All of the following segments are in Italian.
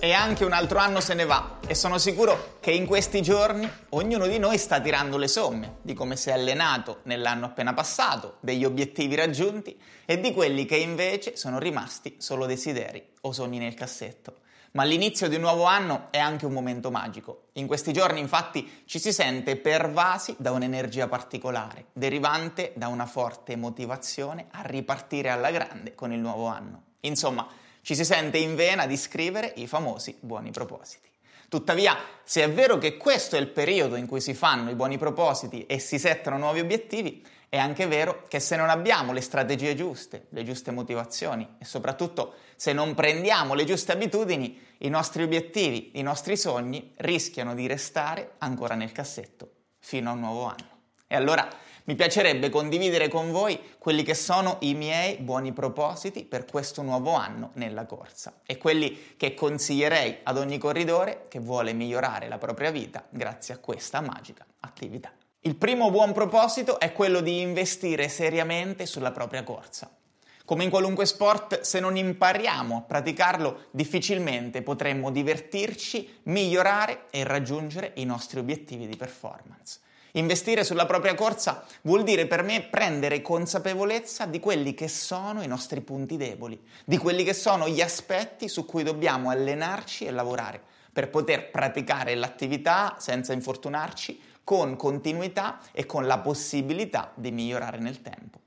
E anche un altro anno se ne va e sono sicuro che in questi giorni ognuno di noi sta tirando le somme di come si è allenato nell'anno appena passato, degli obiettivi raggiunti e di quelli che invece sono rimasti solo desideri o sogni nel cassetto. Ma l'inizio di un nuovo anno è anche un momento magico. In questi giorni infatti ci si sente pervasi da un'energia particolare, derivante da una forte motivazione a ripartire alla grande con il nuovo anno. Insomma, ci si sente in vena di scrivere i famosi buoni propositi. Tuttavia, se è vero che questo è il periodo in cui si fanno i buoni propositi e si settano nuovi obiettivi, è anche vero che se non abbiamo le strategie giuste, le giuste motivazioni e soprattutto se non prendiamo le giuste abitudini, i nostri obiettivi, i nostri sogni rischiano di restare ancora nel cassetto fino a un nuovo anno. E allora mi piacerebbe condividere con voi quelli che sono i miei buoni propositi per questo nuovo anno nella corsa e quelli che consiglierei ad ogni corridore che vuole migliorare la propria vita grazie a questa magica attività. Il primo buon proposito è quello di investire seriamente sulla propria corsa. Come in qualunque sport, se non impariamo a praticarlo, difficilmente potremmo divertirci, migliorare e raggiungere i nostri obiettivi di performance. Investire sulla propria corsa vuol dire per me prendere consapevolezza di quelli che sono i nostri punti deboli, di quelli che sono gli aspetti su cui dobbiamo allenarci e lavorare per poter praticare l'attività senza infortunarci, con continuità e con la possibilità di migliorare nel tempo.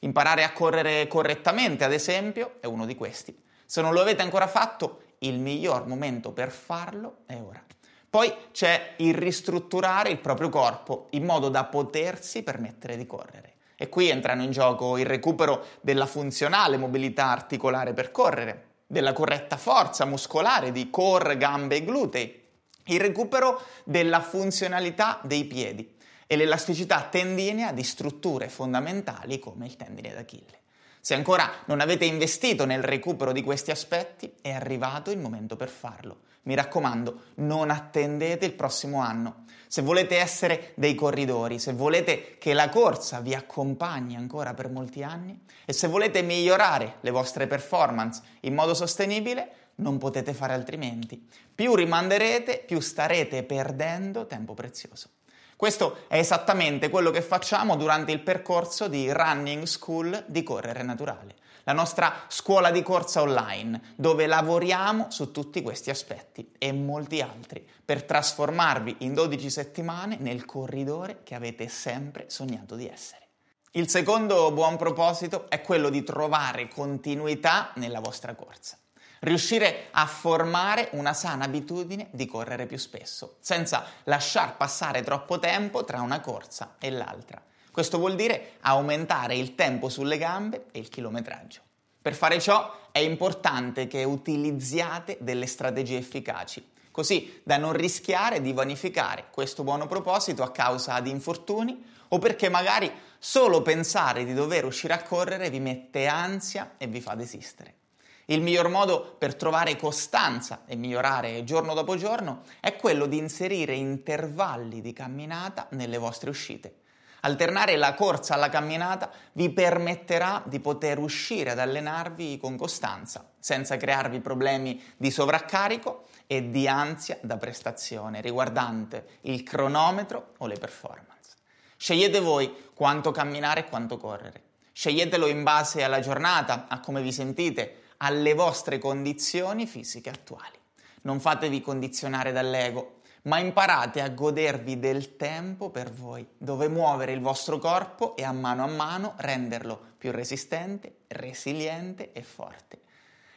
Imparare a correre correttamente, ad esempio, è uno di questi. Se non lo avete ancora fatto, il miglior momento per farlo è ora. Poi c'è il ristrutturare il proprio corpo in modo da potersi permettere di correre. E qui entrano in gioco il recupero della funzionale mobilità articolare per correre, della corretta forza muscolare di core, gambe e glutei, il recupero della funzionalità dei piedi e l'elasticità tendinea di strutture fondamentali come il tendine d'Achille. Se ancora non avete investito nel recupero di questi aspetti, è arrivato il momento per farlo. Mi raccomando, non attendete il prossimo anno. Se volete essere dei corridori, se volete che la corsa vi accompagni ancora per molti anni e se volete migliorare le vostre performance in modo sostenibile, non potete fare altrimenti. Più rimanderete, più starete perdendo tempo prezioso. Questo è esattamente quello che facciamo durante il percorso di Running School di Correre Naturale, la nostra scuola di corsa online, dove lavoriamo su tutti questi aspetti e molti altri per trasformarvi in 12 settimane nel corridore che avete sempre sognato di essere. Il secondo buon proposito è quello di trovare continuità nella vostra corsa riuscire a formare una sana abitudine di correre più spesso, senza lasciar passare troppo tempo tra una corsa e l'altra. Questo vuol dire aumentare il tempo sulle gambe e il chilometraggio. Per fare ciò è importante che utilizziate delle strategie efficaci, così da non rischiare di vanificare questo buono proposito a causa di infortuni o perché magari solo pensare di dover uscire a correre vi mette ansia e vi fa desistere. Il miglior modo per trovare costanza e migliorare giorno dopo giorno è quello di inserire intervalli di camminata nelle vostre uscite. Alternare la corsa alla camminata vi permetterà di poter uscire ad allenarvi con costanza, senza crearvi problemi di sovraccarico e di ansia da prestazione riguardante il cronometro o le performance. Scegliete voi quanto camminare e quanto correre. Sceglietelo in base alla giornata, a come vi sentite, alle vostre condizioni fisiche attuali. Non fatevi condizionare dall'ego, ma imparate a godervi del tempo per voi, dove muovere il vostro corpo e a mano a mano renderlo più resistente, resiliente e forte.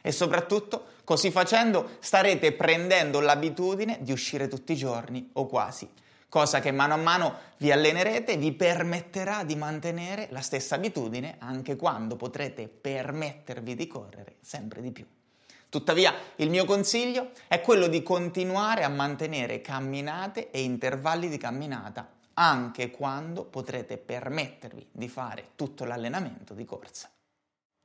E soprattutto, così facendo, starete prendendo l'abitudine di uscire tutti i giorni o quasi cosa che mano a mano vi allenerete vi permetterà di mantenere la stessa abitudine anche quando potrete permettervi di correre sempre di più. Tuttavia, il mio consiglio è quello di continuare a mantenere camminate e intervalli di camminata anche quando potrete permettervi di fare tutto l'allenamento di corsa.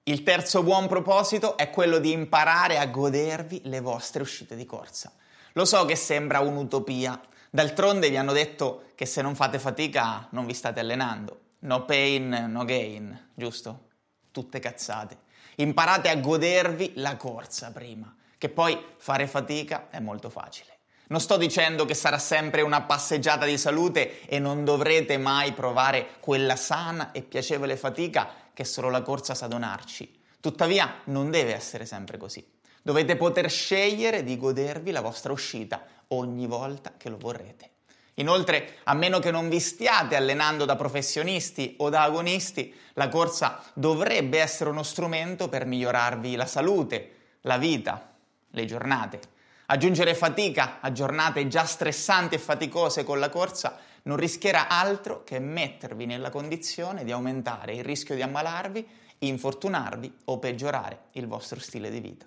Il terzo buon proposito è quello di imparare a godervi le vostre uscite di corsa. Lo so che sembra un'utopia, d'altronde vi hanno detto che se non fate fatica non vi state allenando. No pain, no gain, giusto? Tutte cazzate. Imparate a godervi la corsa prima, che poi fare fatica è molto facile. Non sto dicendo che sarà sempre una passeggiata di salute e non dovrete mai provare quella sana e piacevole fatica che solo la corsa sa donarci. Tuttavia non deve essere sempre così. Dovete poter scegliere di godervi la vostra uscita ogni volta che lo vorrete. Inoltre, a meno che non vi stiate allenando da professionisti o da agonisti, la corsa dovrebbe essere uno strumento per migliorarvi la salute, la vita, le giornate. Aggiungere fatica a giornate già stressanti e faticose con la corsa non rischierà altro che mettervi nella condizione di aumentare il rischio di ammalarvi, infortunarvi o peggiorare il vostro stile di vita.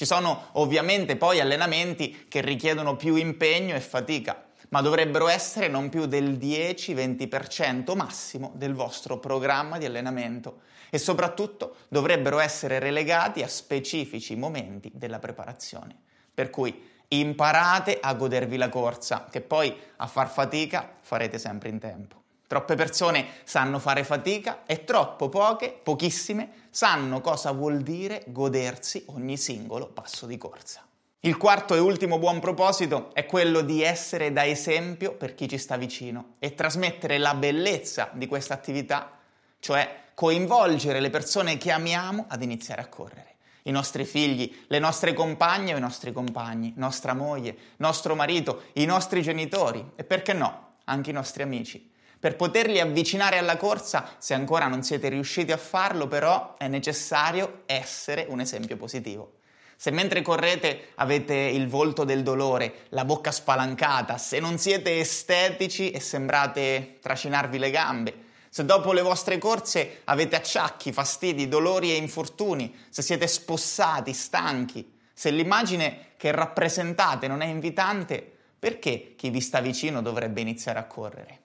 Ci sono ovviamente poi allenamenti che richiedono più impegno e fatica, ma dovrebbero essere non più del 10-20% massimo del vostro programma di allenamento e soprattutto dovrebbero essere relegati a specifici momenti della preparazione. Per cui imparate a godervi la corsa, che poi a far fatica farete sempre in tempo. Troppe persone sanno fare fatica e troppo poche, pochissime, sanno cosa vuol dire godersi ogni singolo passo di corsa. Il quarto e ultimo buon proposito è quello di essere da esempio per chi ci sta vicino e trasmettere la bellezza di questa attività, cioè coinvolgere le persone che amiamo ad iniziare a correre. I nostri figli, le nostre compagne o i nostri compagni, nostra moglie, nostro marito, i nostri genitori e perché no, anche i nostri amici. Per poterli avvicinare alla corsa, se ancora non siete riusciti a farlo, però è necessario essere un esempio positivo. Se mentre correte avete il volto del dolore, la bocca spalancata, se non siete estetici e sembrate tracinarvi le gambe, se dopo le vostre corse avete acciacchi, fastidi, dolori e infortuni, se siete spossati, stanchi, se l'immagine che rappresentate non è invitante, perché chi vi sta vicino dovrebbe iniziare a correre?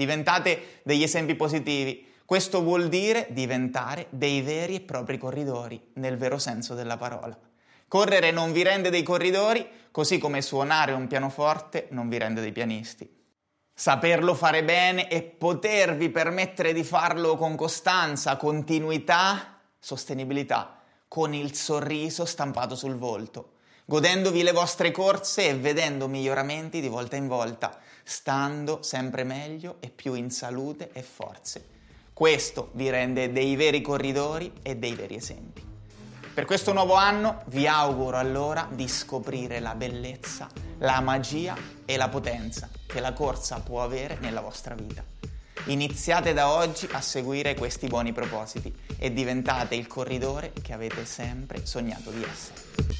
Diventate degli esempi positivi. Questo vuol dire diventare dei veri e propri corridori, nel vero senso della parola. Correre non vi rende dei corridori, così come suonare un pianoforte non vi rende dei pianisti. Saperlo fare bene e potervi permettere di farlo con costanza, continuità, sostenibilità, con il sorriso stampato sul volto, godendovi le vostre corse e vedendo miglioramenti di volta in volta, stando sempre meglio e più in salute e forze. Questo vi rende dei veri corridori e dei veri esempi. Per questo nuovo anno vi auguro allora di scoprire la bellezza, la magia e la potenza che la corsa può avere nella vostra vita. Iniziate da oggi a seguire questi buoni propositi e diventate il corridore che avete sempre sognato di essere.